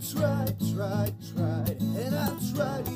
Tried, tried, tried, and I've tried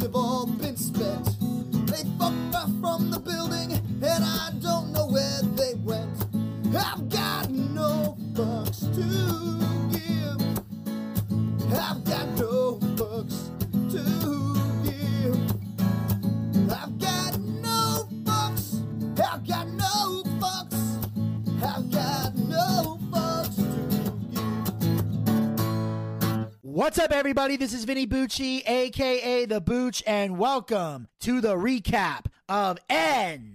have all been spent. Up, everybody? This is Vinny Bucci, aka The Booch, and welcome to the recap of NXT.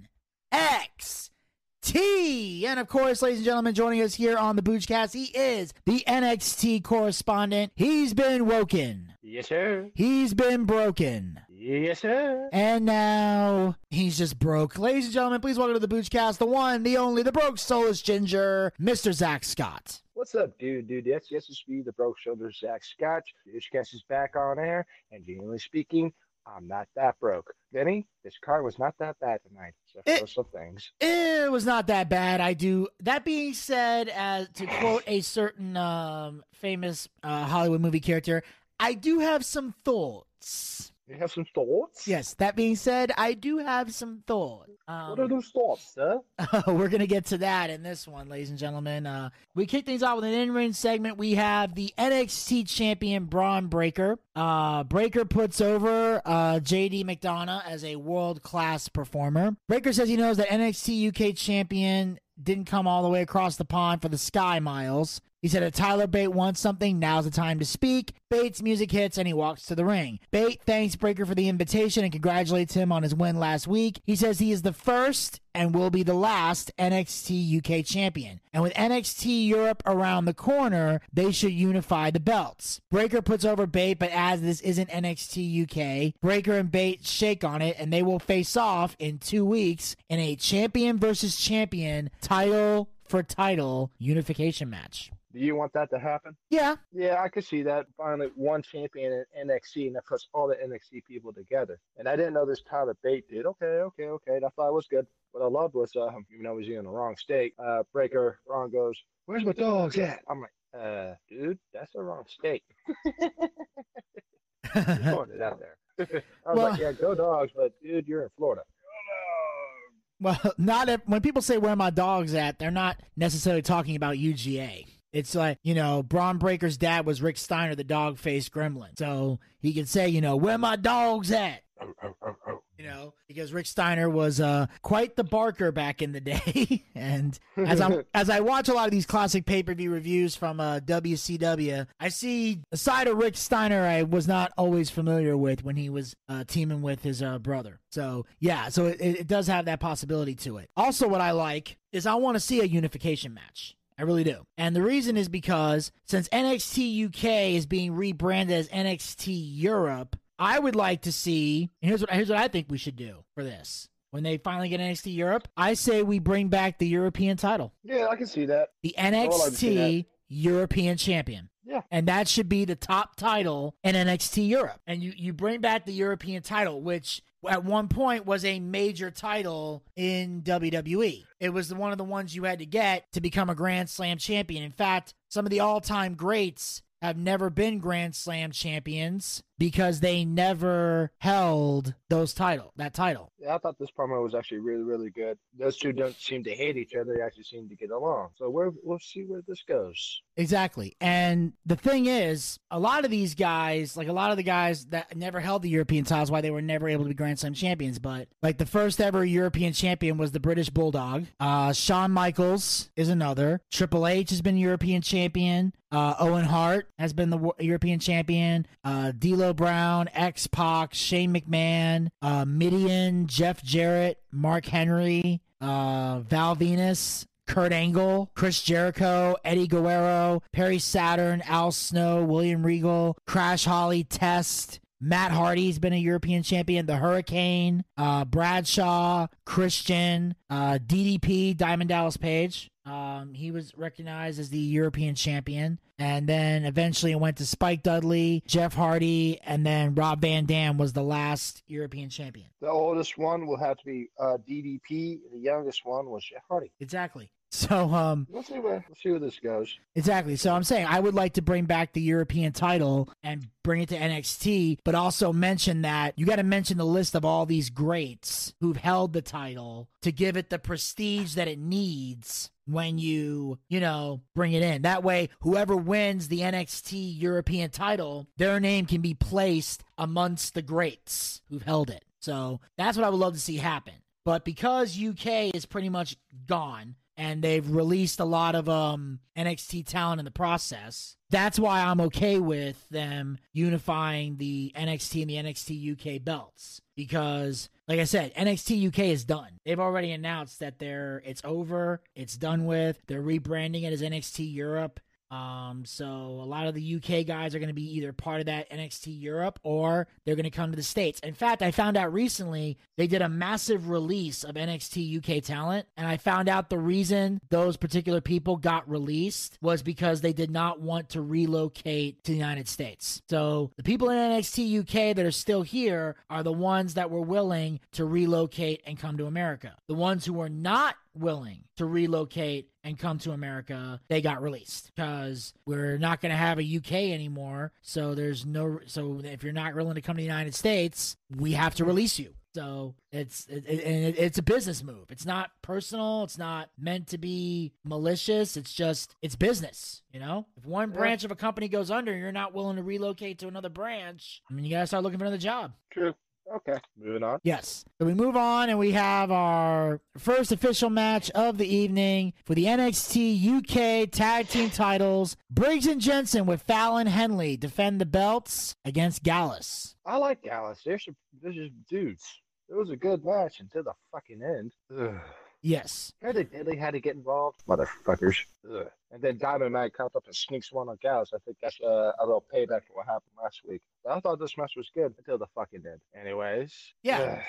And of course, ladies and gentlemen, joining us here on the Boochcast, he is the NXT correspondent. He's been woken, Yes, sir. he's been broken. Yes, sir. And now he's just broke. Ladies and gentlemen, please welcome to the Boochcast, the one, the only, the broke soulless ginger, Mr. Zack Scott. What's up, dude? Dude, yes, yes, it's me, the broke shoulder Zach Scotch. Ishcast is back on air, and genuinely speaking, I'm not that broke. Vinny, this car was not that bad tonight, except It- some things. It was not that bad. I do. That being said, as to quote a certain um, famous uh, Hollywood movie character, I do have some thoughts. You have some thoughts? Yes. That being said, I do have some thoughts. What are Um, those thoughts, sir? we're gonna get to that in this one, ladies and gentlemen. Uh, we kick things off with an in-ring segment. We have the NXT champion Bron Breakker. Uh, Breakker puts over uh, JD McDonagh as a world-class performer. Breakker says he knows that NXT UK champion didn't come all the way across the pond for the Sky Miles. He said if Tyler Bate wants something, now's the time to speak. Bates' music hits and he walks to the ring. Bate thanks Breakker for the invitation and congratulates him on his win last week. He says he is the first and will be the last NXT UK champion. And with NXT Europe around the corner, they should unify the belts. Breakker puts over Bate, but as this isn't NXT UK, Breakker and Bate shake on it and they will face off in two weeks in a champion versus champion title for title unification match. Do you want that to happen? Yeah, Yeah, I could see that. Finally, one champion in NXT, and that puts all the NXT people together. And I didn't know this Tyler Bate did. Okay, okay, okay. I thought it was good. What I loved was, uh, even though I was in the wrong state, uh, Breakker, Ron goes, Where's my dogs at? I'm like, uh, dude, that's the wrong state. Throwing it out there. I was Well- like, yeah, go dogs, but dude, you're in Florida. Well, not if, when people say where my dog's at, they're not necessarily talking about UGA. It's like, you know, Bron Breakker's dad was Rick Steiner, the dog faced gremlin. So he could say, you know, where my dog's at. Oh, oh, oh. You know, because Rick Steiner was uh, quite the barker back in the day, and as I as I watch a lot of these classic pay per view reviews from uh, WCW, I see a side of Rick Steiner I was not always familiar with when he was uh, teaming with his uh, brother. So yeah, so it, it does have that possibility to it. Also, what I like is I want to see a unification match. I really do. And the reason is because since NXT UK is being rebranded as NXT Europe, I would like to see. Here's what here's what I think we should do for this. When they finally get NXT Europe, I say we bring back the European title, yeah, I can see that. the NXT European Champion. Yeah. And that should be the top title in NXT Europe. And you, you bring back the European title, which at one point was a major title in WWE. It was one of the ones you had to get to become a Grand Slam champion. In fact, some of the all time greats have never been Grand Slam champions because they never held those title that title. Yeah, I thought this promo was actually really, really good. Those two don't seem to hate each other; they actually seem to get along. So we're, we'll see where this goes. Exactly. And the thing is, a lot of these guys, like a lot of the guys that never held the European titles, why they were never able to be Grand Slam champions, but like the first ever European champion was the British Bulldog. Uh, Shawn Michaels is another. Triple H has been European champion. Uh, Owen Hart has been the European champion. Uh, D'Lo Brown, X Pac, Shane McMahon, uh, Mideon, Jeff Jarrett, Mark Henry, uh, Val Venis, Kurt Angle, Chris Jericho, Eddie Guerrero, Perry Saturn, Al Snow, William Regal, Crash Holly, Test. Matt Hardy's been a European champion. The Hurricane, uh, Bradshaw, Christian, uh, DDP, Diamond Dallas Page. Um, he was recognized as the European champion. And then eventually it went to Spike Dudley, Jeff Hardy, and then Rob Van Dam was the last European champion. The oldest one will have to be uh, DDP. The youngest one was Jeff Hardy. Exactly. So, um, We'll see where we'll see where this goes. Exactly. So I'm saying I would like to bring back the European title and bring it to NXT, but also mention that you got to mention the list of all these greats who've held the title to give it the prestige that it needs when you, you know, bring it in. That way, whoever wins the NXT European title, their name can be placed amongst the greats who've held it. So that's what I would love to see happen. But because UK is pretty much gone, and they've released a lot of um NXT talent in the process. That's why I'm okay with them unifying the NXT and the NXT UK belts because like I said, NXT UK is done. They've already announced that they're it's over, it's done with. They're rebranding it as NXT Europe. Um, so a lot of the UK guys are going to be either part of that NXT Europe or they're going to come to the States. In fact, I found out recently they did a massive release of NXT UK talent, and I found out the reason those particular people got released was because they did not want to relocate to the United States. So the people in NXT UK that are still here are the ones that were willing to relocate and come to America. The ones who were not willing to relocate and come to America, they got released because we're not going to have a UK anymore. So there's no so if you're not willing to come to the United States, we have to release you. So it's it, it, it's a business move. It's not personal. It's not meant to be malicious. It's just it's business. You know, if one branch of a company goes under, and you're not willing to relocate to another branch. I mean, you gotta start looking for another job. True. Okay. Moving on. Yes. So we move on and we have our first official match of the evening for the NXT UK tag team titles. Briggs and Jensen with Fallon Henley defend the belts against Gallus. I like Gallus. They're they're just dudes. It was a good match until the fucking end. Ugh. Yes. Heard that Deadly had to get involved. Motherfuckers. Ugh. And then Diamond Mine comes up and sneaks one on Gallus. I think that's uh, a little payback for what happened last week. But I thought this match was good until the fucking end. Anyways. Yeah. ugh.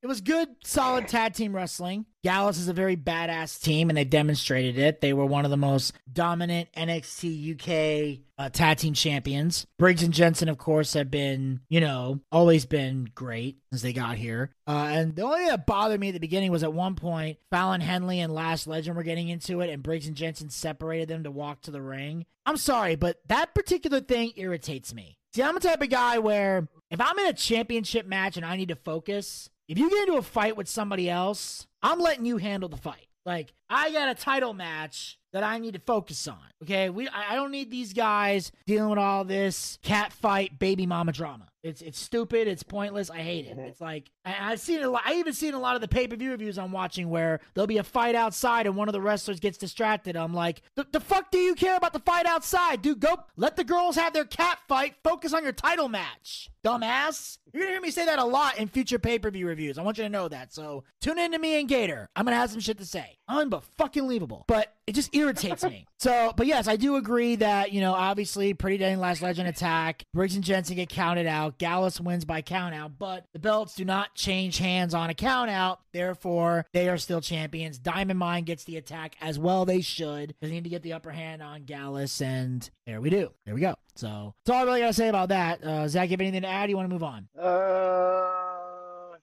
It was good, solid tag team wrestling. Gallus is a very badass team, and they demonstrated it. They were one of the most dominant NXT UK uh, tag team champions. Briggs and Jensen, of course, have been, you know, always been great since they got here. Uh, and the only thing that bothered me at the beginning was at one point, Fallon Henley and Lash Legend were getting into it, and Briggs and Jensen separated them to walk to the ring. I'm sorry, but that particular thing irritates me. See, I'm the type of guy where if I'm in a championship match and I need to focus, if you get into a fight with somebody else, I'm letting you handle the fight. Like, I got a title match that I need to focus on. Okay, we I don't need these guys dealing with all this cat fight, baby mama drama. It's it's stupid. It's pointless. I hate it. Mm-hmm. It's like I, I've seen a lot. I even seen a lot of the pay per view reviews I'm watching where there'll be a fight outside and one of the wrestlers gets distracted. I'm like, the, the fuck do you care about the fight outside, dude? Go let the girls have their cat fight. Focus on your title match, dumbass. You're gonna hear me say that a lot in future pay per view reviews. I want you to know that. So tune in to me and Gator. I'm gonna have some shit to say. Unbelievable. But it just irritates me. So, but yes, I do agree that you know, obviously, Pretty Deadly Lash Legend attack. Briggs and Jensen get counted out. Gallus wins by count out, but the belts do not change hands on a count out. Therefore, they are still champions. Diamond Mine gets the attack as well. They should. They need to get the upper hand on Gallus, and there we do. There we go. So that's all I really gotta say about that. Uh, Zach, you have anything to add? You want to move on? Uh,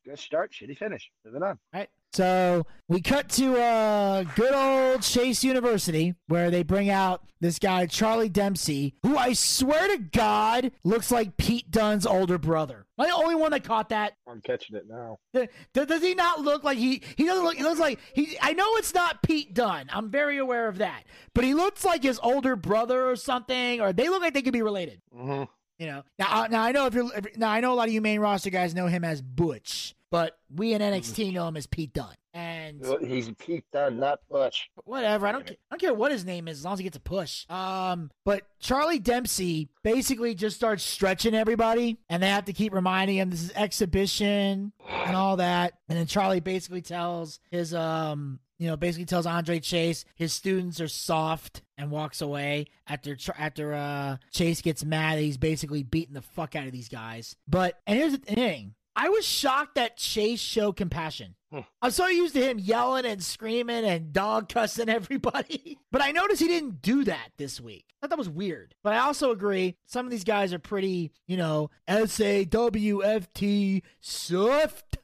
good start, shitty finish. Moving on. All right. So we cut to uh, good old Chase University where they bring out this guy, Charlie Dempsey, who I swear to God looks like Pete Dunne's older brother. Am I the only one that caught that? I'm catching it now. Th- Does he not look like he? He doesn't look. He looks like he. I know it's not Pete Dunne. I'm very aware of that. But he looks like his older brother or something, or they look like they could be related. Mm-hmm. You know. Now, uh, now I know if you're. Now I know a lot of you main roster guys know him as Butch, but we in NXT know him as Pete Dunne. And He's Pete Dunne, not Butch. whatever. I don't. I don't care what his name is as long as he gets a push. Um, but Charlie Dempsey basically just starts stretching everybody, and they have to keep reminding him this is exhibition and all that. And then Charlie basically tells his um. You know, basically tells Andre Chase his students are soft and walks away after after uh Chase gets mad. That he's basically beating the fuck out of these guys. But and here's the thing: I was shocked that Chase showed compassion. Hmm. I'm so used to him yelling and screaming and dog cussing everybody. But I noticed he didn't do that this week. I thought that was weird. But I also agree, some of these guys are pretty, you know, S A W F T soft.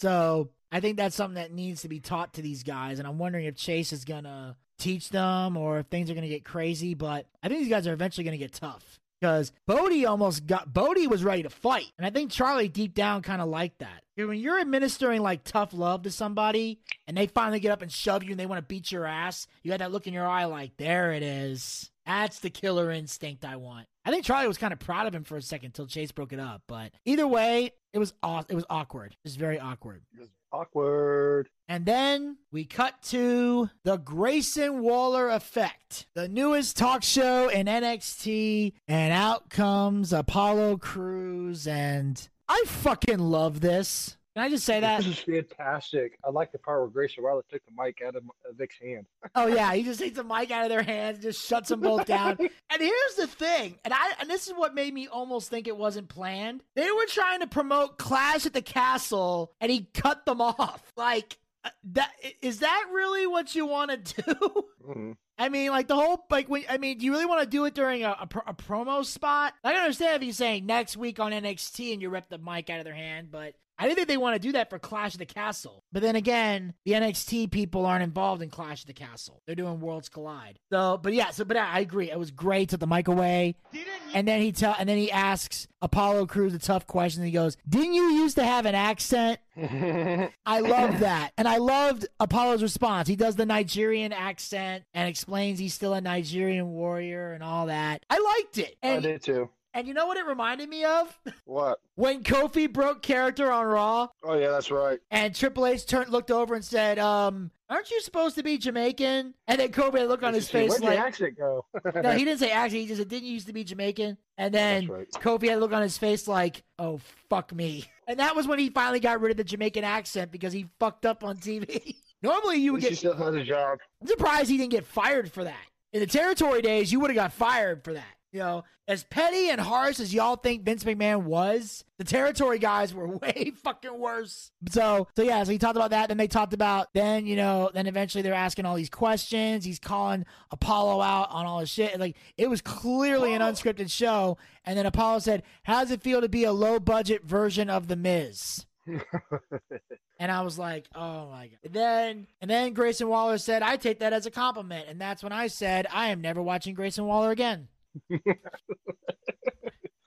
So I think that's something that needs to be taught to these guys. And I'm wondering if Chase is going to teach them or if things are going to get crazy. But I think these guys are eventually going to get tough. Because Bodie almost got Bodie was ready to fight, and I think Charlie deep down kind of liked that. When you're administering like tough love to somebody, and they finally get up and shove you, and they want to beat your ass, you got that look in your eye, like there it is. That's the killer instinct I want. I think Charlie was kind of proud of him for a second until Chase broke it up, but either way, it was aw- it was awkward. It was very awkward. Awkward. And then we cut to the Grayson Waller effect, the newest talk show in NXT, and out comes Apollo Crews, and I fucking love this. Can I just say that? This is fantastic. I like the part where Grayson Waller took the mic out of uh, Vic's hand. Oh yeah, he just takes the mic out of their hands, just shuts them both down. And here's the thing, and I and this is what made me almost think it wasn't planned. They were trying to promote Clash at the Castle, and he cut them off. Like uh, that is that really what you want to do? Mhm. I mean, like the whole like when I mean, do you really want to do it during a, a, pro- a promo spot? I can understand if he's saying next week on NXT and you rip the mic out of their hand, but I didn't think they want to do that for Clash of the Castle. But then again, the NXT people aren't involved in Clash of the Castle. They're doing Worlds Collide. So, but yeah, so but I, I agree. It was great. Took the mic away, and then he tell and then he asks Apollo Crews a tough question. He goes, "Didn't you used to have an accent?" I love that. And I loved Apollo's response. He does the Nigerian accent and explains he's still a Nigerian warrior and all that. I liked it. I did too. And you know what it reminded me of? What? When Kofi broke character on Raw Oh yeah, that's right. and Triple H turned looked over and said, um, aren't you supposed to be Jamaican? And then Kofi had a look on his face Where'd like the accent go? No, he didn't say actually, he just said, Didn't you used to be Jamaican? And then right. Kofi had a look on his face like, Oh fuck me. And that was when he finally got rid of the Jamaican accent because he fucked up on TV. Normally you would He get still has a job. I'm surprised he didn't get fired for that. In the territory days, you would have got fired for that. You know, as petty and harsh as y'all think Vince McMahon was, the territory guys were way fucking worse. So, so yeah, so he talked about that. Then they talked about, then, you know, then eventually they're asking all these questions. He's calling Apollo out on all his shit. Like, it was clearly an unscripted show. And then Apollo said, How does it feel to be a low budget version of The Miz? And I was like, oh my god. And then and then Grayson Waller said, I take that as a compliment. And that's when I said, I am never watching Grayson Waller again.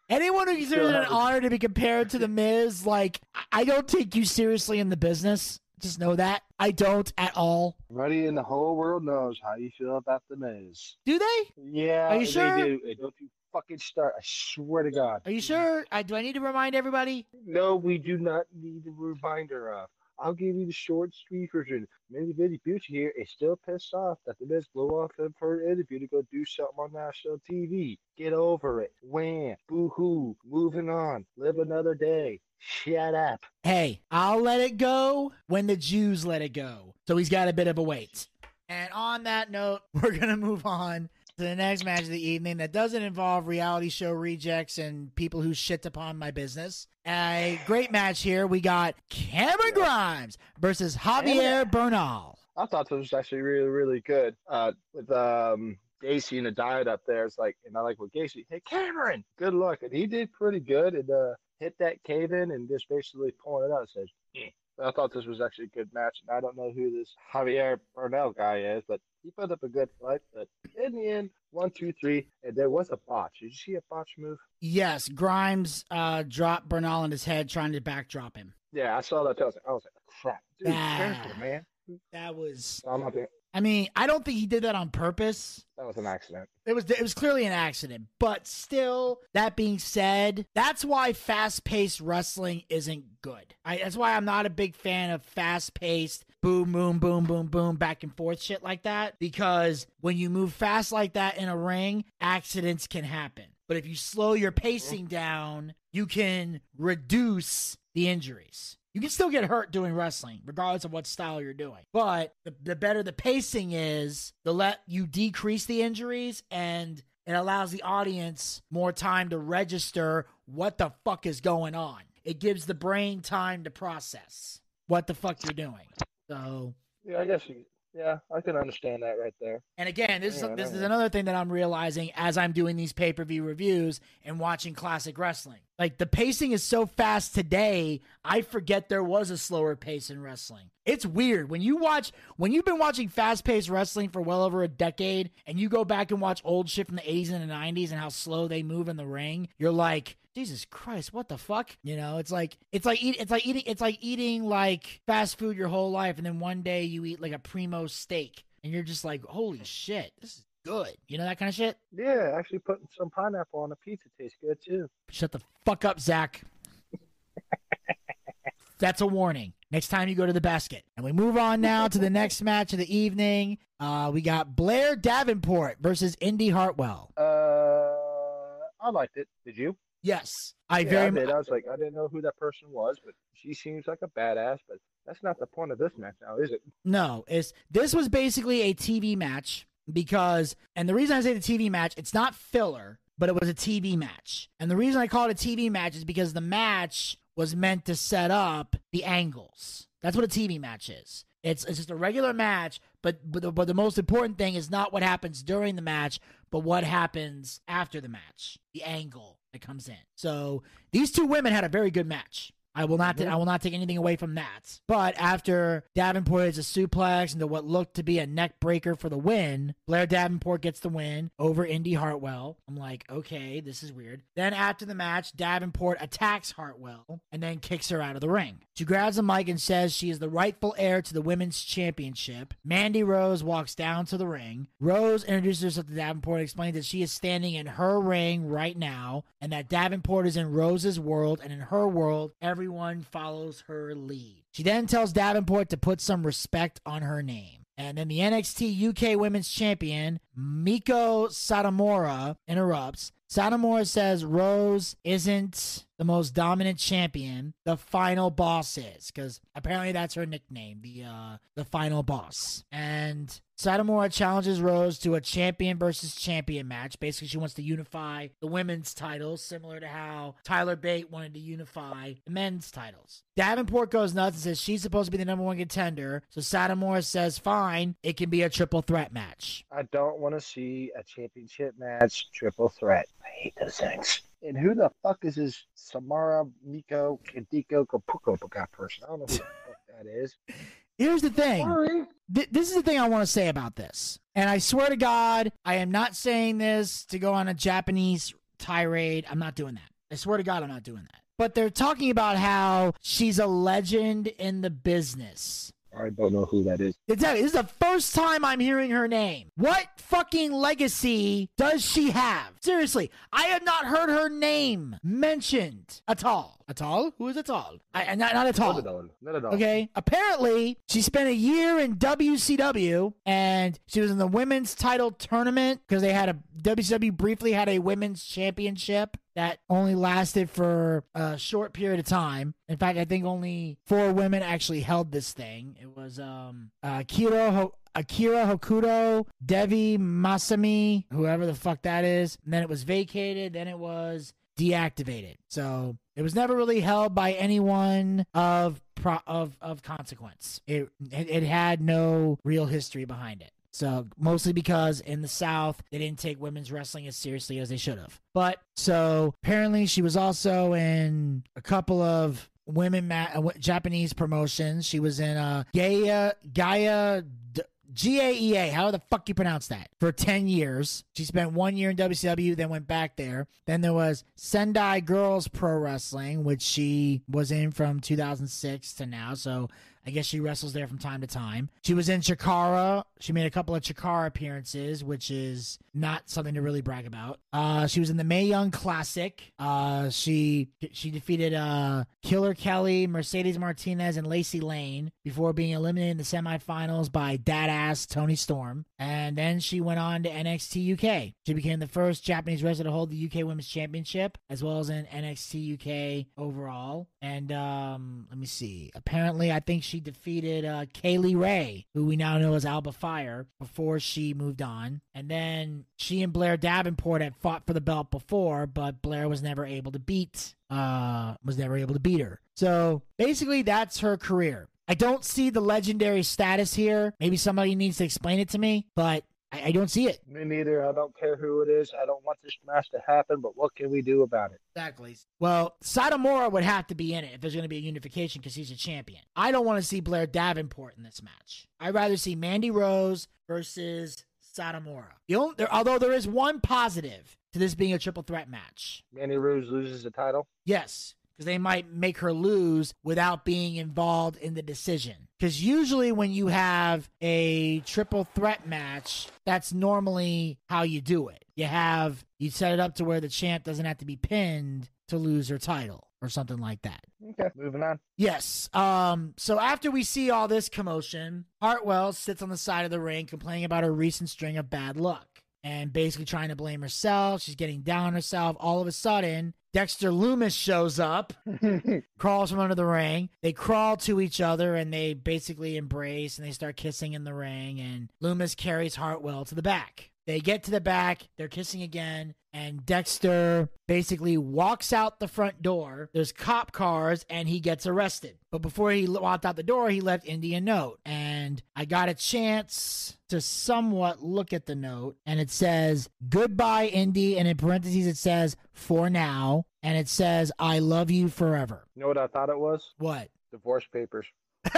Anyone who considers it an honor to be compared to the Miz, like I don't take you seriously in the business. Just know that. I don't at all. Everybody in the whole world knows how you feel about the Miz. Do they? Yeah, Are you they sure? do. Don't you fucking start. I swear to God. Are you sure? I do I need to remind everybody? No, we do not need a reminder of. I'll give you the short, sweet version. Maybe Vinny Bucci here is still pissed off that the Miz blew off him for an interview to go do something on national TV. Get over it. Wham. Boo hoo. Moving on. Live another day. Shut up. Hey, I'll let it go when the Jews let it go. So he's got a bit of a wait. And on that note, we're going to move on to the next match of the evening that doesn't involve reality show rejects and people who shit upon my business. A great match here. We got Cameron Grimes versus Javier Bernal. I thought this was actually really, really good. Uh, with um Gacy and the Dyad up there, it's like, and I like what Gacy. Hey, Cameron, good luck, and he did pretty good. And uh, hit that cave in and just basically pulling it out. Says, eh. I thought this was actually a good match, and I don't know who this Javier Bernal guy is, but he put up a good fight. But in the end, one, two, three, and there was a botch. Did you see a botch move? Yes, Grimes uh, dropped Bernal on his head trying to backdrop him. Yeah, I saw that. I was like, I was like crap, dude, Ah. careful, man. That was. I'm not being, I mean, I don't think he did that on purpose. that was an accident. It was it was clearly an accident, but still. That being said, that's why fast-paced wrestling isn't good. I, that's why I'm not a big fan of fast-paced boom, boom, boom, boom, boom, back and forth shit like that. Because when you move fast like that in a ring, accidents can happen. But if you slow your pacing down, you can reduce the injuries. You can still get hurt doing wrestling, regardless of what style you're doing. But the, the better the pacing is, the let you decrease the injuries and it allows the audience more time to register what the fuck is going on. It gives the brain time to process what the fuck you're doing. So Yeah, I guess you. Yeah, I can understand that right there. and again, this is this is another thing that I'm realizing as I'm doing these pay per view reviews and watching classic wrestling. Like the pacing is so fast today, I forget there was a slower pace in wrestling. It's weird when you watch when you've been watching fast paced wrestling for well over a decade, and you go back and watch old shit from the 80s and the 90s and how slow they move in the ring. You're like. Jesus Christ, what the fuck? You know, it's like it's like eat, it's like eating it's like eating like fast food your whole life, and then one day you eat like a primo steak, and you're just like, holy shit, this is good. You know that kind of shit. Yeah, actually putting some pineapple on a pizza tastes good too. Shut the fuck up, Zach. That's a warning. Next time you go to the basket. And we move on now to the next match of the evening. Uh, we got Blair Davenport versus Indi Hartwell. Uh, I liked it. Did you? Yes, I Yeah, very I did. I was like, I didn't know who that person was, but she seems like a badass. But that's not the point of this match now, is it? No, it's this was basically a TV match because, and the reason I say the TV match, it's not filler, but it was a TV match. And the reason I call it a TV match is because the match was meant to set up the angles. That's what a TV match is. It's it's just a regular match, but but the, but the most important thing is not what happens during the match, but what happens after the match, the angle that comes in. So these two women had a very good match. I will not. Mm-hmm. I will not take anything away from that. But after Davenport hits a suplex into what looked to be a neck breaker for the win, Blair Davenport gets the win over Indi Hartwell. I'm like, okay, this is weird. Then after the match, Davenport attacks Hartwell and then kicks her out of the ring. She grabs the mic and says she is the rightful heir to the women's championship. Mandy Rose walks down to the ring. Rose introduces herself to Davenport and explains that she is standing in her ring right now and that Davenport is in Rose's world and in her world, everyone follows her lead. She then tells Davenport to put some respect on her name. And then the NXT UK Women's Champion, Meiko Satomura, interrupts. Satomura says Rose isn't the most dominant champion, the final boss is, because apparently that's her nickname, the uh, the final boss. And Satomura challenges Rose to a champion versus champion match. Basically, she wants to unify the women's titles, similar to how Tyler Bate wanted to unify the men's titles. Davenport goes nuts and says she's supposed to be the number one contender. So Satomura says, fine, it can be a triple threat match. I don't want to see a championship match triple threat. I hate those things. And who the fuck is this Samara Miko Kadiko Kapuko person? I don't know who the fuck that is. Here's the thing. Sorry. Th- this is the thing I want to say about this. And I swear to God, I am not saying this to go on a Japanese tirade. I'm not doing that. I swear to God, I'm not doing that. But they're talking about how she's a legend in the business. I don't know who that is. Exactly. This is the first time I'm hearing her name. What fucking legacy does she have? Seriously, I have not heard her name mentioned at all. At all? Who is Atal? I, not, not at all. Not at all. Not at all. Okay. Apparently, she spent a year in WCW and she was in the women's title tournament because they had a WCW briefly had a women's championship that only lasted for a short period of time. In fact, I think only four women actually held this thing. It was um uh, Ho- Akira Hokuto, Devi Masami, whoever the fuck that is. And then it was vacated. Then it was deactivated. So it was never really held by anyone of pro- of of consequence. It it had no real history behind it. So mostly because in the South they didn't take women's wrestling as seriously as they should have. But so apparently she was also in a couple of women ma- uh, Japanese promotions. She was in a Gaia Gaia D- GAEA, how the fuck you pronounce that? For 10 years. She spent one year in WCW, then went back there. Then there was Sendai Girls Pro Wrestling, which she was in from 2006 to now. So I guess she wrestles there from time to time. She was in Chikara. She made a couple of Chikara appearances, which is not something to really brag about. Uh, she was in the Mae Young Classic. Uh, she she defeated uh, Killer Kelly, Mercedes Martinez, and Lacey Lane before being eliminated in the semifinals by Dadass Toni Storm. And then she went on to NXT UK. She became the first Japanese wrestler to hold the UK Women's Championship, as well as in NXT UK overall. And um, let me see. Apparently, I think she defeated uh, Kay Lee Ray, who we now know as Alba Fyre, before she moved on. And then she and Blair Davenport had fought for the belt before, but Blair was never able to beat uh was never able to beat her. So basically that's her career. I don't see the legendary status here. Maybe somebody needs to explain it to me, but I, I don't see it. Me neither. I don't care who it is. I don't want this match to happen, but what can we do about it? Exactly. Well, Satomura would have to be in it if there's going to be a unification because he's a champion. I don't want to see Blair Davenport in this match. I'd rather see Mandy Rose versus Satomura. The only, there, although there is one positive to this being a triple threat match. Mandy Rose loses the title. Yes, because they might make her lose without being involved in the decision. Because usually, when you have a triple threat match, that's normally how you do it. You have you set it up to where the champ doesn't have to be pinned to lose her title or something like that. Okay, moving on. Yes. Um. So after we see all this commotion, Hartwell sits on the side of the ring complaining about her recent string of bad luck and basically trying to blame herself. She's getting down on herself. All of a sudden, Dexter Lumis shows up, crawls from under the ring. They crawl to each other and they basically embrace and they start kissing in the ring. And Lumis carries Hartwell to the back. They get to the back, they're kissing again, and Dexter basically walks out the front door. There's cop cars, and he gets arrested. But before he walked out the door, he left Indi a note. And I got a chance to somewhat look at the note, and it says, Goodbye, Indi. And in parentheses, it says, For now. And it says, I love you forever. You know what I thought it was? What? Divorce papers.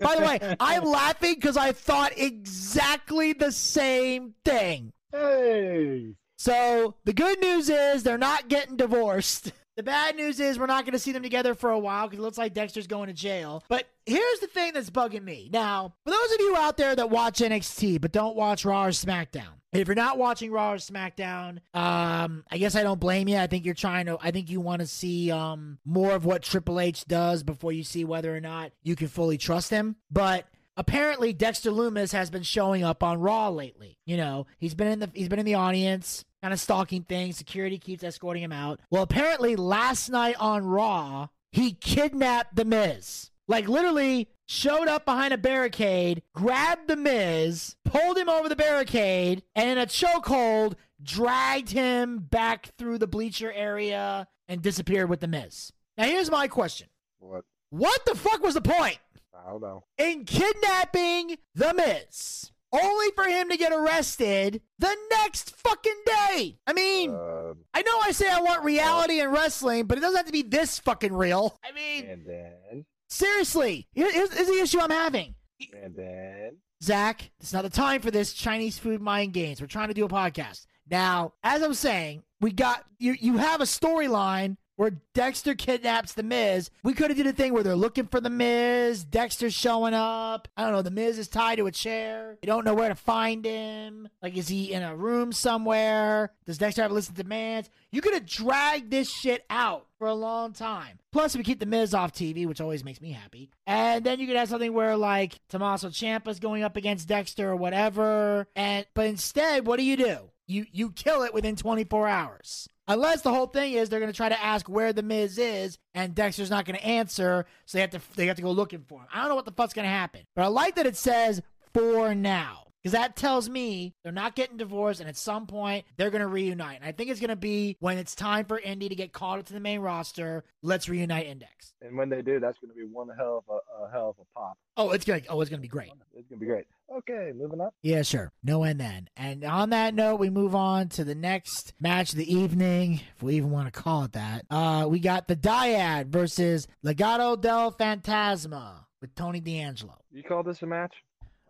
By the way, I'm laughing because I thought exactly the same thing. Hey. So the good news is they're not getting divorced. The bad news is we're not going to see them together for a while because it looks like Dexter's going to jail. But here's the thing that's bugging me. Now, for those of you out there that watch NXT but don't watch Raw or SmackDown, if you're not watching Raw or SmackDown, um, I guess I don't blame you. I think you're trying to. I think you want to see um more of what Triple H does before you see whether or not you can fully trust him. But apparently Dexter Lumis has been showing up on Raw lately. You know, he's been in the he's been in the audience kind of stalking things. Security keeps escorting him out. Well, apparently last night on Raw, he kidnapped The Miz. Like literally showed up behind a barricade, grabbed The Miz, pulled him over the barricade, and in a chokehold, dragged him back through the bleacher area and disappeared with The Miz. Now, here's my question What? What the fuck was the point I don't know. in kidnapping The Miz? Only for him to get arrested the next fucking day. I mean, Uh, I know I say I want reality in wrestling, but it doesn't have to be this fucking real. I mean, and then, seriously, here- here's, here's the issue I'm having. and then. Zach, it's not the time for this Chinese food mind games. We're trying to do a podcast. Now, as I'm saying, we got you you have a storyline where Dexter kidnaps the Miz. We could have did a thing where they're looking for the Miz, Dexter's showing up. I don't know, the Miz is tied to a chair. You don't know where to find him. Like is he in a room somewhere? Does Dexter have of demands? You could have dragged this shit out for a long time. Plus, we keep the Miz off TV, which always makes me happy. And then you could have something where like Tommaso Ciampa's going up against Dexter or whatever. And but instead, what do you do? You you kill it within 24 hours. Unless the whole thing is they're going to try to ask where the Miz is, and Dexter's not going to answer, so they have to they have to go looking for him. I don't know what the fuck's going to happen, but I like that it says for now. Because that tells me they're not getting divorced, and at some point they're going to reunite. And I think it's going to be when it's time for Indi to get called up to the main roster. Let's reunite Index. And when they do, that's going to be one hell of a, a hell of a pop. Oh, it's gonna oh, it's gonna be great. It's going to be great. Okay, moving up. Yeah, sure. No end then. And on that note, we move on to the next match of the evening, if we even want to call it that. Uh, we got the Dyad versus Legado del Fantasma with Tony D'Angelo. You call this a match?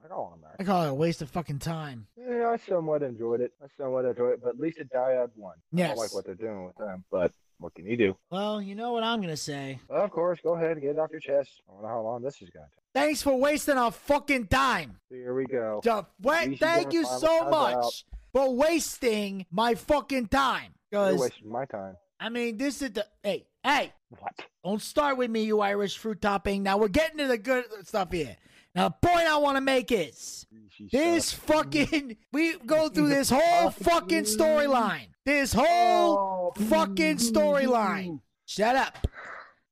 I call it a. I call it a waste of fucking time. Yeah, I somewhat enjoyed it. I somewhat enjoyed it, but at least the Dyad won. I don't like what they're doing with them, but what can you do? Well, you know what I'm gonna say. Of course, go ahead and get it off your chest. I don't know how long this is going to take. Thanks for wasting our fucking time. Here we go. The- wait, thank you so out. much for wasting my fucking time. You're wasting my time. I mean, this is the hey, hey, What? Don't start with me, you Irish fruit topping. Now we're getting to the good stuff here. Now, the point I want to make is this fucking. We go through this whole fucking storyline. This whole fucking storyline. Shut up.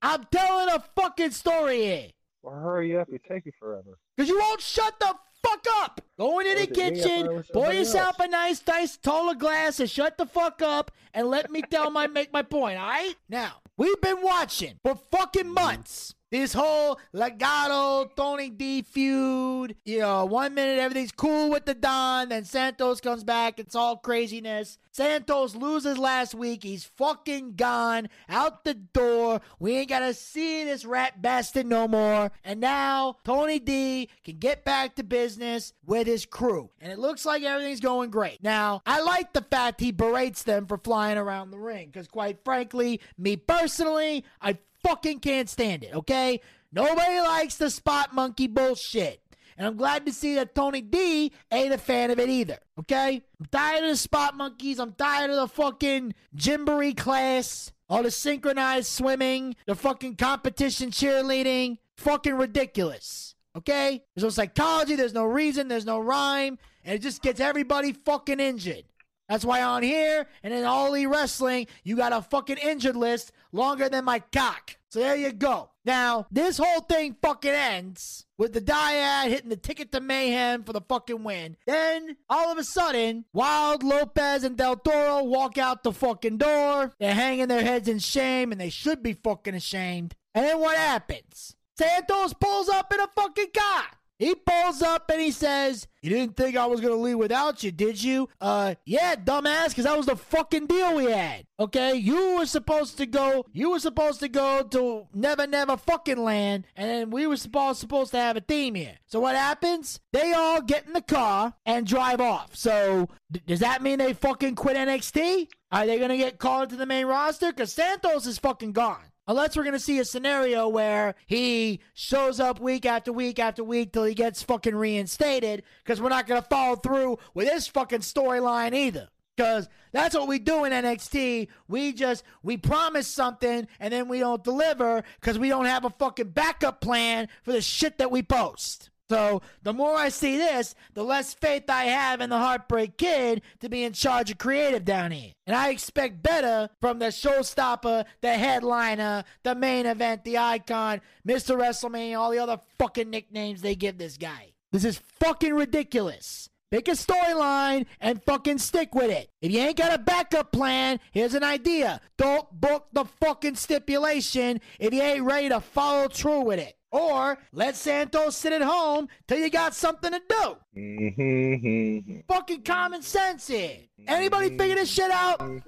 I'm telling a fucking story here. Well, hurry up. You take you forever. Because you won't shut the fuck up. Go into the Was it me? I thought it kitchen, pour yourself else. a nice, nice taller glass, and shut the fuck up and let me tell my make my point, alright? Now, we've been watching for fucking mm-hmm. months. This whole Legado Tony D feud, you know, one minute everything's cool with the Don, then Santos comes back, it's all craziness. Santos loses last week, he's fucking gone, out the door. We ain't gotta see this rat bastard no more. And now Tony D can get back to business with his crew. And it looks like everything's going great. Now, I like the fact he berates them for flying around the ring, because quite frankly, me personally, I fucking can't stand it, okay? Nobody likes the spot monkey bullshit. And I'm glad to see that Tony D ain't a fan of it either, okay? I'm tired of the spot monkeys. I'm tired of the fucking Gymboree class, all the synchronized swimming, the fucking competition cheerleading. Fucking ridiculous, okay? There's no psychology, there's no reason, there's no rhyme, and it just gets everybody fucking injured. That's why on here and in All Elite Wrestling, you got a fucking injured list longer than my cock. So there you go. Now, this whole thing fucking ends with the dyad hitting the ticket to mayhem for the fucking win. Then, all of a sudden, Wilde Lopez and Del Toro walk out the fucking door. They're hanging their heads in shame, and they should be fucking ashamed. And then what happens? Santos pulls up in a fucking car. He pulls up and he says, You didn't think I was going to leave without you, did you? Uh, yeah, dumbass, because that was the fucking deal we had. Okay? You were supposed to go, you were supposed to go to Never Never fucking land, and then we were supposed, supposed to have a theme here. So what happens? They all get in the car and drive off. So d- does that mean they fucking quit NXT? Are they going to get called to the main roster? Because Santos is fucking gone. Unless we're going to see a scenario where he shows up week after week after week till he gets fucking reinstated, because we're not going to follow through with this fucking storyline either. Because that's what we do in NXT. We just, we promise something and then we don't deliver because we don't have a fucking backup plan for the shit that we post. So the more I see this, the less faith I have in the Heartbreak Kid to be in charge of creative down here. And I expect better from the showstopper, the headliner, the main event, the icon, Mr. WrestleMania, all the other fucking nicknames they give this guy. This is fucking ridiculous. Pick a storyline and fucking stick with it. If you ain't got a backup plan, here's an idea. Don't book the fucking stipulation if you ain't ready to follow through with it. Or let Santos sit at home till you got something to do. Mm-hmm. Fucking common sense here. Anybody figure this shit out? All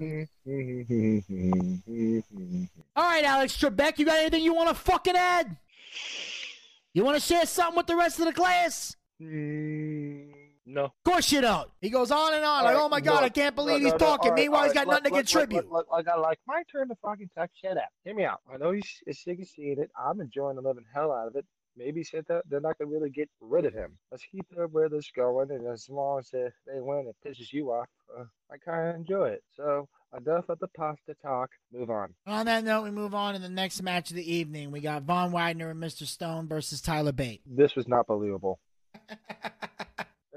right, Alex Trebek, you got anything you want to fucking add? You want to share something with the rest of the class? No. Of course you don't. He goes on and on, like, right, oh my god, look, I can't believe look, he's no, no, talking. right, Meanwhile, all he's got right, nothing to contribute. Look, I got like my turn to fucking talk shit out. Hear me out. I know he's, sick of seeing it. I'm enjoying the living hell out of it. Maybe said that they're not gonna really get rid of him. Let's keep the where this going, and as long as they, they win, it pisses you off. Uh, I kind of enjoy it. So enough of the pasta talk. Move on. On that note, we move on to the next match of the evening. We got Von Wagner and Mr. Stone versus Tyler Bate. This was not believable.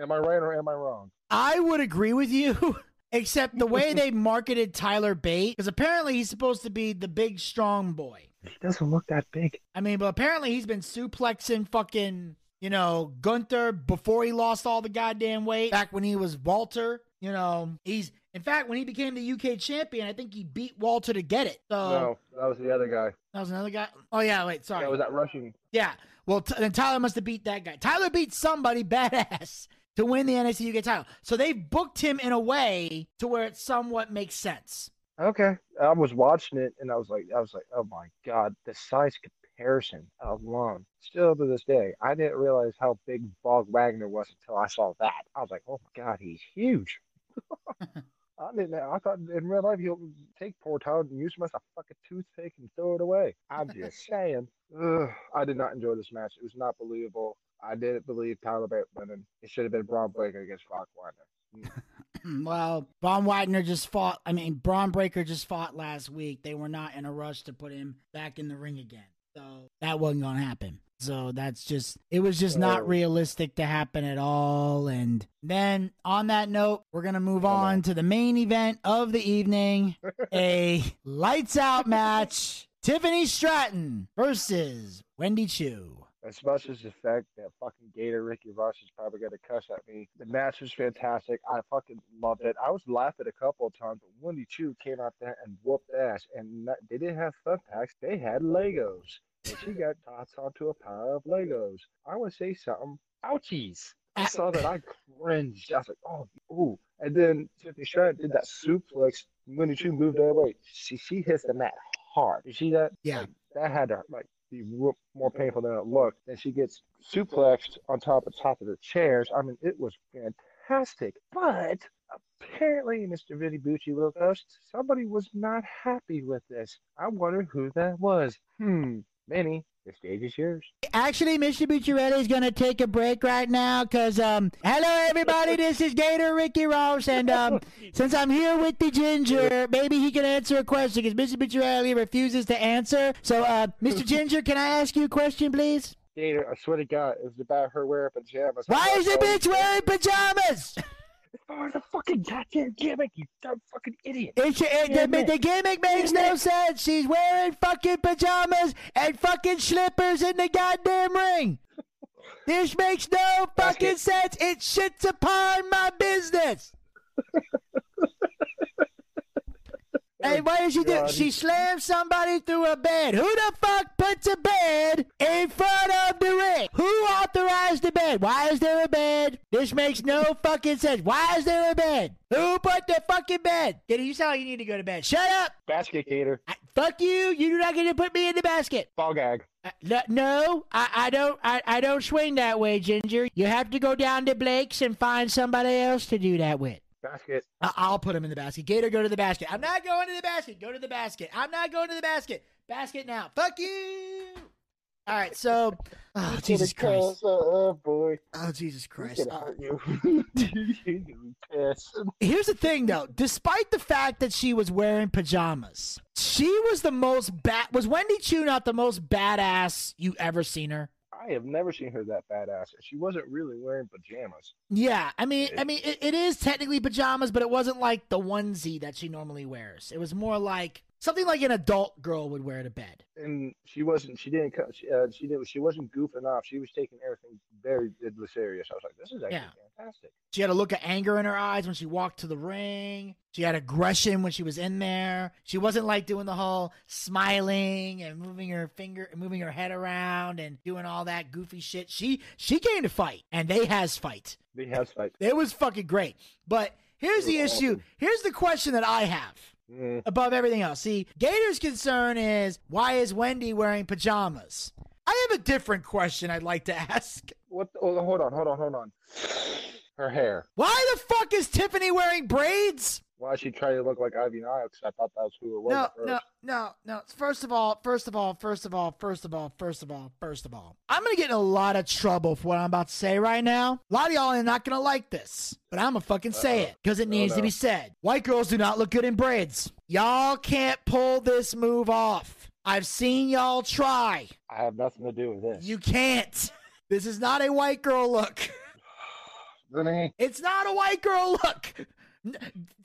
am I right or am I wrong? I would agree with you, except the way they marketed Tyler Bate, because apparently he's supposed to be the big, strong boy. He doesn't look that big. I mean, but apparently he's been suplexing fucking, you know, Gunther before he lost all the goddamn weight. Back when he was Walter, you know, he's in fact when he became the UK champion, I think he beat Walter to get it. So No, that was the other guy. that was another guy. Oh yeah, wait, sorry. That was that Russian. Yeah. Well, t- then Tyler must have beat that guy. Tyler beat somebody badass to win the NXT UK title. So they've booked him in a way to where it somewhat makes sense. Okay, I was watching it and I was like, I was like, oh my god, the size comparison alone. Still to this day, I didn't realize how big Bog Wagner was until I saw that. I was like, oh my god, he's huge. I didn't. I thought in real life he'll take poor Tyler and use him as a fucking toothpick and throw it away. I'm just saying. Ugh, I did not enjoy this match. It was not believable. I didn't believe Tyler Bate winning. It should have been Bron Breakker against Brock Wagner. Hmm. well, Von Wagner just fought. I mean, Bron Breakker just fought last week. They were not in a rush to put him back in the ring again. So that wasn't going to happen. So that's just, it was just Oh. not realistic to happen at all. And then on that note, we're going to move Oh, on no. to the main event of the evening a lights out match Tiffany Stratton versus Wendy Chu. As much as the fact that fucking Gator Ricky Ross is probably gonna cuss at me, the match was fantastic. I fucking loved it. I was laughing a couple of times, but Wendy Chu came out there and whooped ass. And not, they didn't have thumbtacks; they had Legos. And she got tossed onto a pile of Legos. I would say something. Ouchies! I saw that. I cringed. I was like, oh, ooh. And then Tiffany Stratton did that suplex. Wendy Chu moved out of the way. She she hits the mat hard. You see that? Yeah. Like, that had to like be more painful than it looked. And she gets suplexed on top of top of the chairs. I mean, it was fantastic. But apparently, Mr. Vinny Bucci will Ghost, somebody was not happy with this. I wonder who that was. Hmm. Manny, the stage is yours. Actually, Mr. Bucciarelli is going to take a break right now because, um, hello everybody, this is Gator Ricky Ross, and um, since I'm here with the Ginger, maybe he can answer a question because Mr. Bucciarelli refuses to answer. So, uh, Mr. Ginger, can I ask you a question, please? Gator, I swear to God, it was about her wearing pajamas. Why is the bitch wearing pajamas? Oh, the fucking goddamn gimmick, you dumb fucking idiot. It's, it, the, the gimmick makes no sense. She's wearing fucking pajamas and fucking slippers in the goddamn ring. This makes no fucking sense. It shits upon my business. And what did she do? She slammed somebody through a bed. Who the fuck puts a bed in front of the ring? Who authorized the bed? Why is there a bed? This makes no fucking sense. Why is there a bed? Who put the fucking bed? Did you sound like you need to go to bed? Shut up. Basket Gator, I, fuck you. You do not get to put me in the basket. ball gag. Uh, no, no, I, I don't. I, I don't swing that way, Ginger. You have to go down to Blake's and find somebody else to do that with. Basket. I- I'll put him in the basket. Gator, go to the basket. I'm not going to the basket. Go to the basket. I'm not going to the basket. Basket now. Fuck you. All right. So, oh Jesus Christ. Oh, boy. Oh Jesus Christ. gonna hurt you. He's gonna be pissed. here's the thing, though. Despite the fact that she was wearing pajamas, she was the most bad. Was Wendy Chu not the most badass you ever seen her? I have never seen her that badass. She wasn't really wearing pajamas. Yeah, I mean, I mean, it, it is technically pajamas, but it wasn't like the onesie that she normally wears. It was more like something like an adult girl would wear to bed. And she wasn't. She didn't. She, uh, she did. She wasn't goofing off. She was taking everything very serious. I was like, this is actually Yeah. fantastic. She had a look of anger in her eyes when she walked to the ring. She had aggression when she was in there. She wasn't like doing the whole smiling and moving her finger, and moving her head around and doing all that goofy shit. She she came to fight, and they has fight. The house fight. It was fucking great. But here's the issue. awesome. Here's the question that I have. Mm, above everything else. See, Gator's concern is why is Wendy wearing pajamas? I have a different question I'd like to ask. what? Oh, hold on. Hold on. Hold on. Her hair. Why the fuck is Tiffany wearing braids? Why she tried to look like Ivy Nile? Because I thought that was who it was. No, first. no, no, no. First of all, first of all, first of all, first of all, first of all, first of all. I'm gonna get in a lot of trouble for what I'm about to say right now. A lot of y'all are not gonna like this, but I'm gonna fucking say Uh-oh. it because it needs to no. be said. White girls do not look good in braids. Y'all can't pull this move off. I've seen y'all try. I have nothing to do with this. You can't. This is not a white girl look. It's not a white girl look.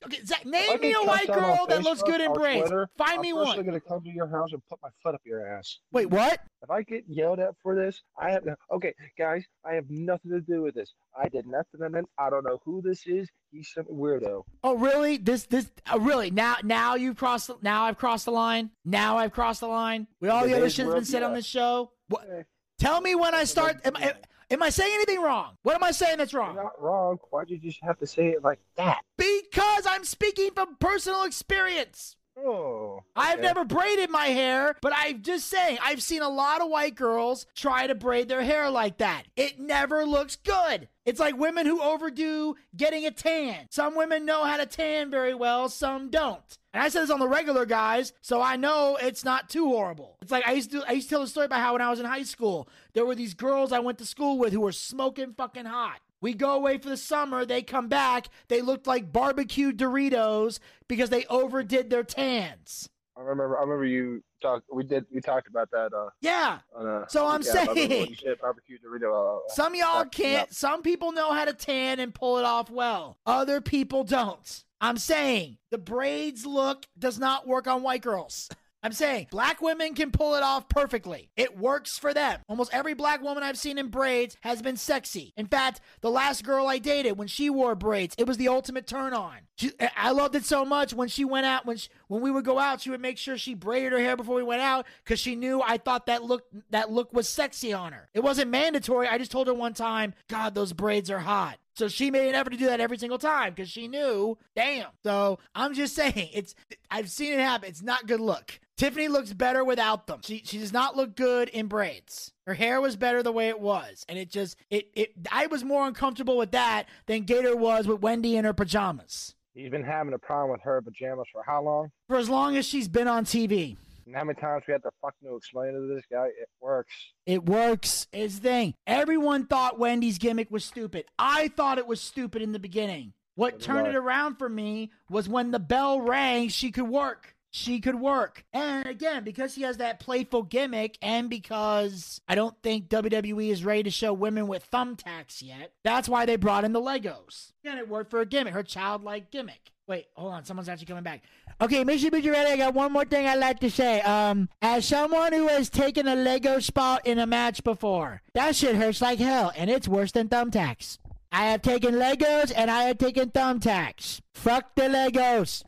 Okay, Zach, name me a white girl that looks good in braids. Twitter, Find I'm me one. gonna come to your house and put my foot up your ass. Wait, what? If I get yelled at for this, I have okay, guys. I have nothing to do with this. I did nothing, and I don't know who this is. He's some weirdo. Oh, really? This, this, uh, really? Now, now you've crossed. Now I've crossed the line. Now I've crossed the line. With all The the other shit that's were been said on this show. What? Eh, Tell me when I start. Am, I- am I saying anything wrong? What am I saying that's wrong? You're not wrong. Why'd you just have to say it like that? Because I'm speaking from personal experience. Oh, I've okay. never braided my hair, but I'm just saying, I've seen a lot of white girls try to braid their hair like that. It never looks good. It's like women who overdo getting a tan. Some women know how to tan very well, some don't. And I said this on the regular guys, so I know it's not too horrible. It's like I used to I used to tell a story about how when I was in high school, there were these girls I went to school with who were smoking fucking hot. We go away for the summer, they come back, they looked like barbecue Doritos because they overdid their tans. I remember. I remember you talked. We did. We talked about that. Uh, Yeah. a, So I'm yeah, I remember when saying- barbecue Dorito. Uh, Some y'all me can't. up. Some people know how to tan and pull it off well. Other people don't. I'm saying the braids look does not work on white girls. I'm saying black women can pull it off perfectly. It works for them. Almost every black woman I've seen in braids has been sexy. In fact, the last girl I dated when she wore braids, it was the ultimate turn on. She, I loved it so much when she went out when she, when we would go out, she would make sure she braided her hair before we went out because she knew I thought that look that look was sexy on her. It wasn't mandatory. I just told her one time, God, those braids are hot. So she made an effort to do that every single time because she knew, damn. So I'm just saying, it's I've seen it happen. It's not good look. Tiffany looks better without them. She she does not look good in braids. Her hair was better the way it was, and it just it it I was more uncomfortable with that than Gator was with Wendy in her pajamas. He's been having a problem with her pajamas for how long? For as long as she's been on TV. And how many times we had to fucking explain to this guy it works? It works. Is thing. Everyone thought Wendy's gimmick was stupid. I thought it was stupid in the beginning. What turned it around for me was when the bell rang, she could work. She could work. And again, because she has that playful gimmick, and because I don't think WWE is ready to show women with thumbtacks yet, that's why they brought in the Legos. And it worked for a gimmick, her childlike gimmick. Wait, hold on. Someone's actually coming back. Okay, Missy ready? I got one more thing I'd like to say. Um, as someone who has taken a Lego spot in a match before, that shit hurts like hell, and it's worse than thumbtacks. I have taken Legos and I have taken thumbtacks. Fuck the Legos.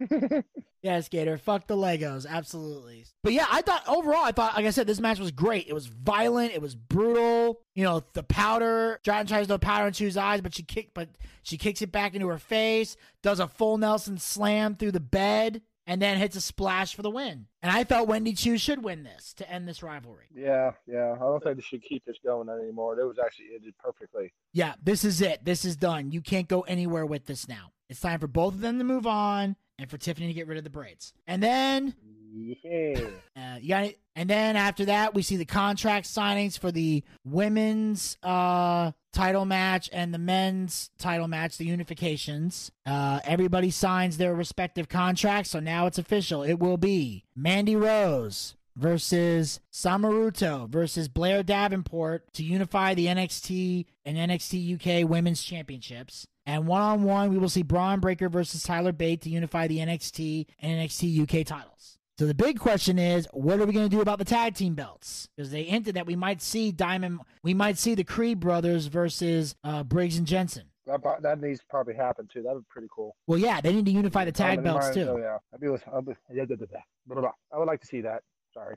Yes, Gator. Fuck the Legos. Absolutely. But yeah, I thought overall, I thought, like I said, this match was great. It was violent. It was brutal. You know, the powder. Jordan tries to powder into his eyes, but she kick, but she kicks it back into her face. Does a full Nelson slam through the bed, and then hits a splash for the win. And I felt Wendy Chu should win this to end this rivalry. Yeah, yeah. I don't think they should keep this going anymore. It was actually it did perfectly. Yeah, this is it. This is done. You can't go anywhere with this now. It's time for both of them to move on and for Tiffany to get rid of the braids. And then Yeah. Uh, you got it. And then after that, we see the contract signings for the women's uh, title match and the men's title match, the unifications. Uh, everybody signs their respective contracts, so now it's official. It will be Mandy Rose, versus Samaruto versus Blair Davenport to unify the NXT and NXT UK Women's Championships. And one on one, we will see Bron Breakker versus Tyler Bate to unify the NXT and NXT UK titles. So the big question is, what are we going to do about the tag team belts? Because they hinted that we might see Diamond, we might see the Creed brothers versus uh, Briggs and Jensen. That, that needs to probably happen too. That would be pretty cool. Well, yeah, they need to unify the tag Diamond belts too. Oh yeah, I'd be, I'd be, yeah, da, da, da. Blah, blah, blah. I would like to see that. Sorry.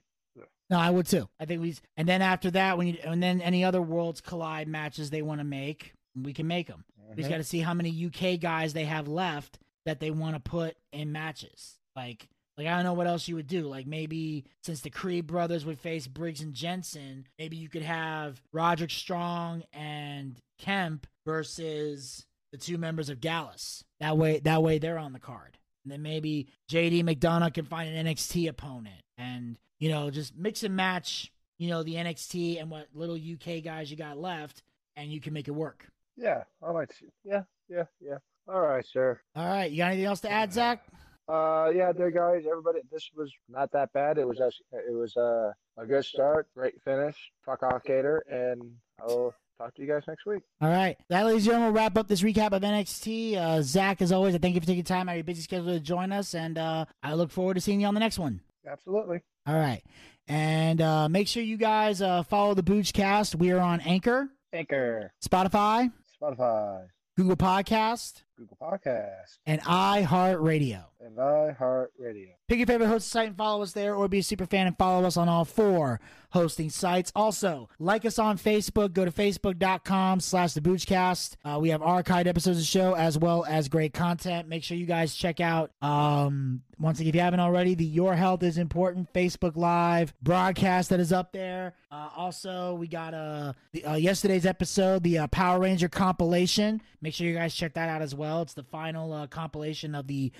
No, I would too. I think we, and then after that, when you, and then any other worlds collide matches they want to make, we can make them. Just Mhm. got to see how many UK guys they have left that they want to put in matches. Like, like I don't know what else you would do. Like maybe since the Creed brothers would face Briggs and Jensen, maybe you could have Roderick Strong and Kemp versus the two members of Gallus. That way, that way they're on the card. And then maybe JD McDonagh can find an NXT opponent, and you know just mix and match. You know the NXT and what little UK guys you got left, and you can make it work. Yeah, I like to see. Yeah, yeah, yeah. All right, sir. All right, you got anything else to add, Zach? Uh, yeah, there, guys. Everybody, this was not that bad. It was actually, it was uh, a good start, great finish. Fuck off, Gator, and I'll talk to you guys next week. All right, that, ladies and gentlemen, will wrap up this recap of NXT. Uh, Zach, as always, I thank you for taking time out of your busy schedule to join us, and uh, I look forward to seeing you on the next one. Absolutely. All right, and uh, make sure you guys uh, follow the Boochcast. We are on Anchor, Anchor, Spotify, Spotify, Google Podcast, Google Podcast, and iHeartRadio. and iHeartRadio. Pick your favorite hosting site and follow us there, or be a super fan and follow us on all four hosting sites. Also, like us on Facebook. Go to facebook.com slash the Boochcast. Uh, we have archived episodes of the show as well as great content. Make sure you guys check out, um, once again, if you haven't already, the Your Health is Important Facebook Live broadcast that is up there. Uh, also, we got uh, the, uh, yesterday's episode, the uh, Power Ranger compilation. Make sure you guys check that out as well. It's the final uh, compilation of the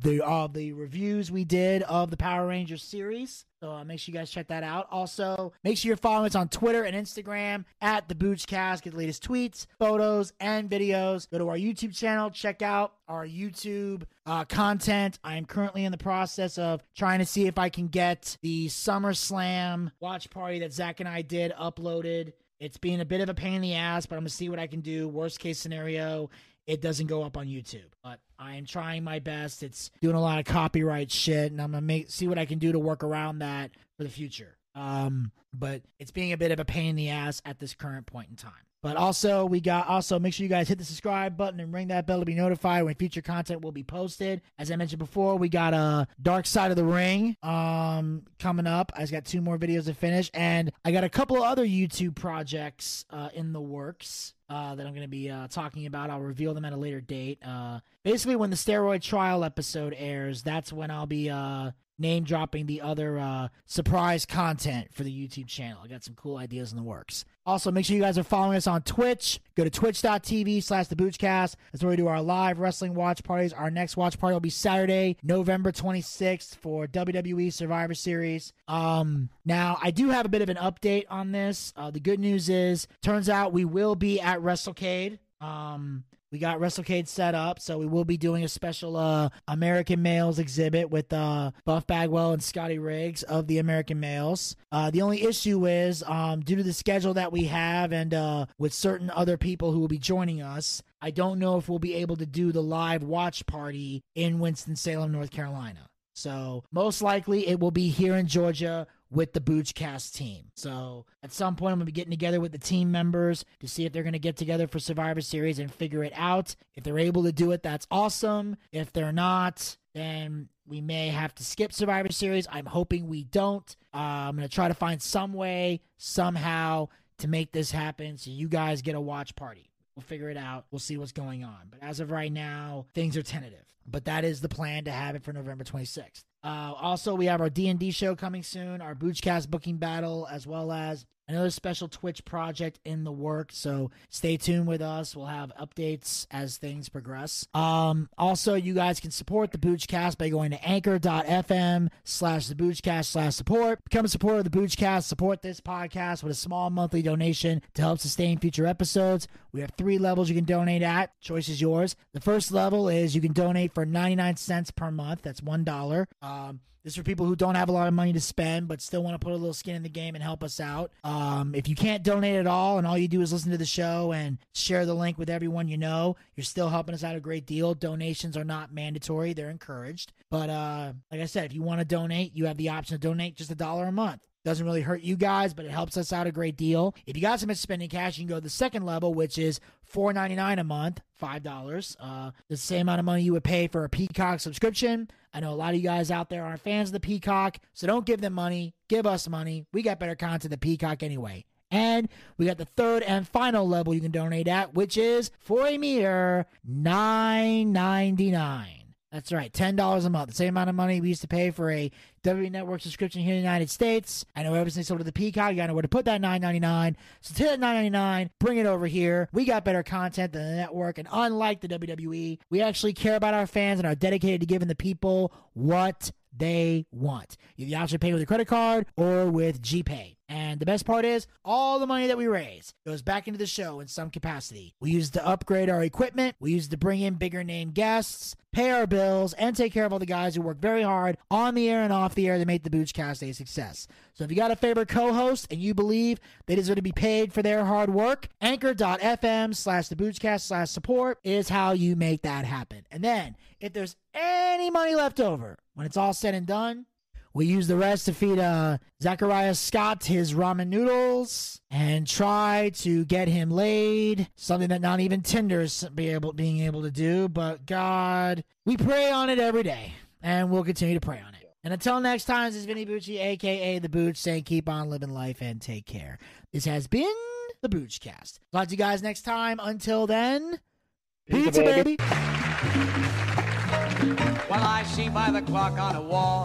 the uh, the reviews we did of the Power Rangers series. So uh, make sure you guys check that out. Also, make sure you're following us on Twitter and Instagram at the Boochcast. Get the latest tweets, photos, and videos. Go to our YouTube channel. Check out our YouTube uh, content. I am currently in the process of trying to see if I can get the SummerSlam watch party that Zach and I did uploaded. It's being a bit of a pain in the ass, but I'm gonna see what I can do. Worst case scenario, it doesn't go up on YouTube. But I am trying my best. It's doing a lot of copyright shit, and I'm gonna make see what I can do to work around that for the future. Um, but it's being a bit of a pain in the ass at this current point in time. But also, we got also make sure you guys hit the subscribe button and ring that bell to be notified when future content will be posted. As I mentioned before, we got a Dark Side of the Ring um coming up. I just got two more videos to finish, and I got a couple of other YouTube projects uh, in the works. Uh, that I'm going to be uh, talking about. I'll reveal them at a later date. Uh, basically, when the steroid trial episode airs, that's when I'll be uh, name dropping the other uh, surprise content for the YouTube channel. I got some cool ideas in the works. Also, make sure you guys are following us on Twitch. Go to twitch.tv slash the Boochcast. That's where we do our live wrestling watch parties. Our next watch party will be Saturday, November 26th for WWE Survivor Series. Um, now, I do have a bit of an update on this. Uh, the good news is, turns out we will be at WrestleCade. Um, we got WrestleCade set up, so we will be doing a special uh, American Males exhibit with uh, Buff Bagwell and Scotty Riggs of the American Males. Uh, the only issue is, um, due to the schedule that we have and uh, with certain other people who will be joining us, I don't know if we'll be able to do the live watch party in Winston-Salem, North Carolina. So most likely it will be here in Georgia with the Boochcast team. So at some point I'm gonna be getting together with the team members to see if they're gonna get together for Survivor Series and figure it out. If they're able to do it, that's awesome. If they're not, then we may have to skip Survivor Series. I'm hoping we don't. Uh, I'm gonna try to find some way, somehow, to make this happen so you guys get a watch party. We'll figure it out. We'll see what's going on. But as of right now, things are tentative. But that is the plan to have it for November 26th. Uh, also, we have our D&D show coming soon, our Boochcast booking battle, as well as another special Twitch project in the works. So stay tuned with us. We'll have updates as things progress. Um, also, you guys can support the Boochcast by going to anchor.fm slash the Boochcast slash support. Become a supporter of the Boochcast. Support this podcast with a small monthly donation to help sustain future episodes. We have three levels you can donate at. Choice is yours. The first level is you can donate for 99 cents per month. That's $1. Um, This is for people who don't have a lot of money to spend, but still want to put a little skin in the game and help us out. Um, if you can't donate at all and all you do is listen to the show and share the link with everyone you know, you're still helping us out a great deal. Donations are not mandatory, they're encouraged. But uh, like I said, if you want to donate, you have the option to donate just a dollar a month. Doesn't really hurt you guys, but it helps us out a great deal. If you got some spending cash, you can go to the second level, which is four ninety nine a month, five dollars. Uh, the same amount of money you would pay for a Peacock subscription. I know a lot of you guys out there aren't fans of the Peacock, so don't give them money. Give us money. We got better content than Peacock anyway. And we got the third and final level you can donate at, which is for a mere nine ninety nine. That's right, ten dollars a month, the same amount of money we used to pay for a WWE Network subscription here in the United States. I know everything's sold to the Peacock. You gotta know where to put that nine ninety nine. So take that nine ninety nine, bring it over here. We got better content than the network, and unlike the WWE, we actually care about our fans and are dedicated to giving the people what they want. You the option to pay with a credit card or with GPay. And the best part is, all the money that we raise goes back into the show in some capacity. We use it to upgrade our equipment, we use it to bring in bigger name guests, pay our bills, and take care of all the guys who work very hard on the air and off the air to make the Boochcast a success. So if you got a favorite co-host and you believe they deserve to be paid for their hard work, anchor.fm slash the Boochcast slash support is how you make that happen. And then, if there's any money left over, when it's all said and done, we use the rest to feed uh, Zachariah Scott his ramen noodles and try to get him laid. Something that not even Tinder's be able being able to do. But God, we pray on it every day, and we'll continue to pray on it. And until next time, this is Vinny Bucci, aka the Booch, saying keep on living life and take care. This has been the Boochcast. Talk to you guys next time. Until then, Pizza, pizza, baby. baby. Well, I see by the clock on the wall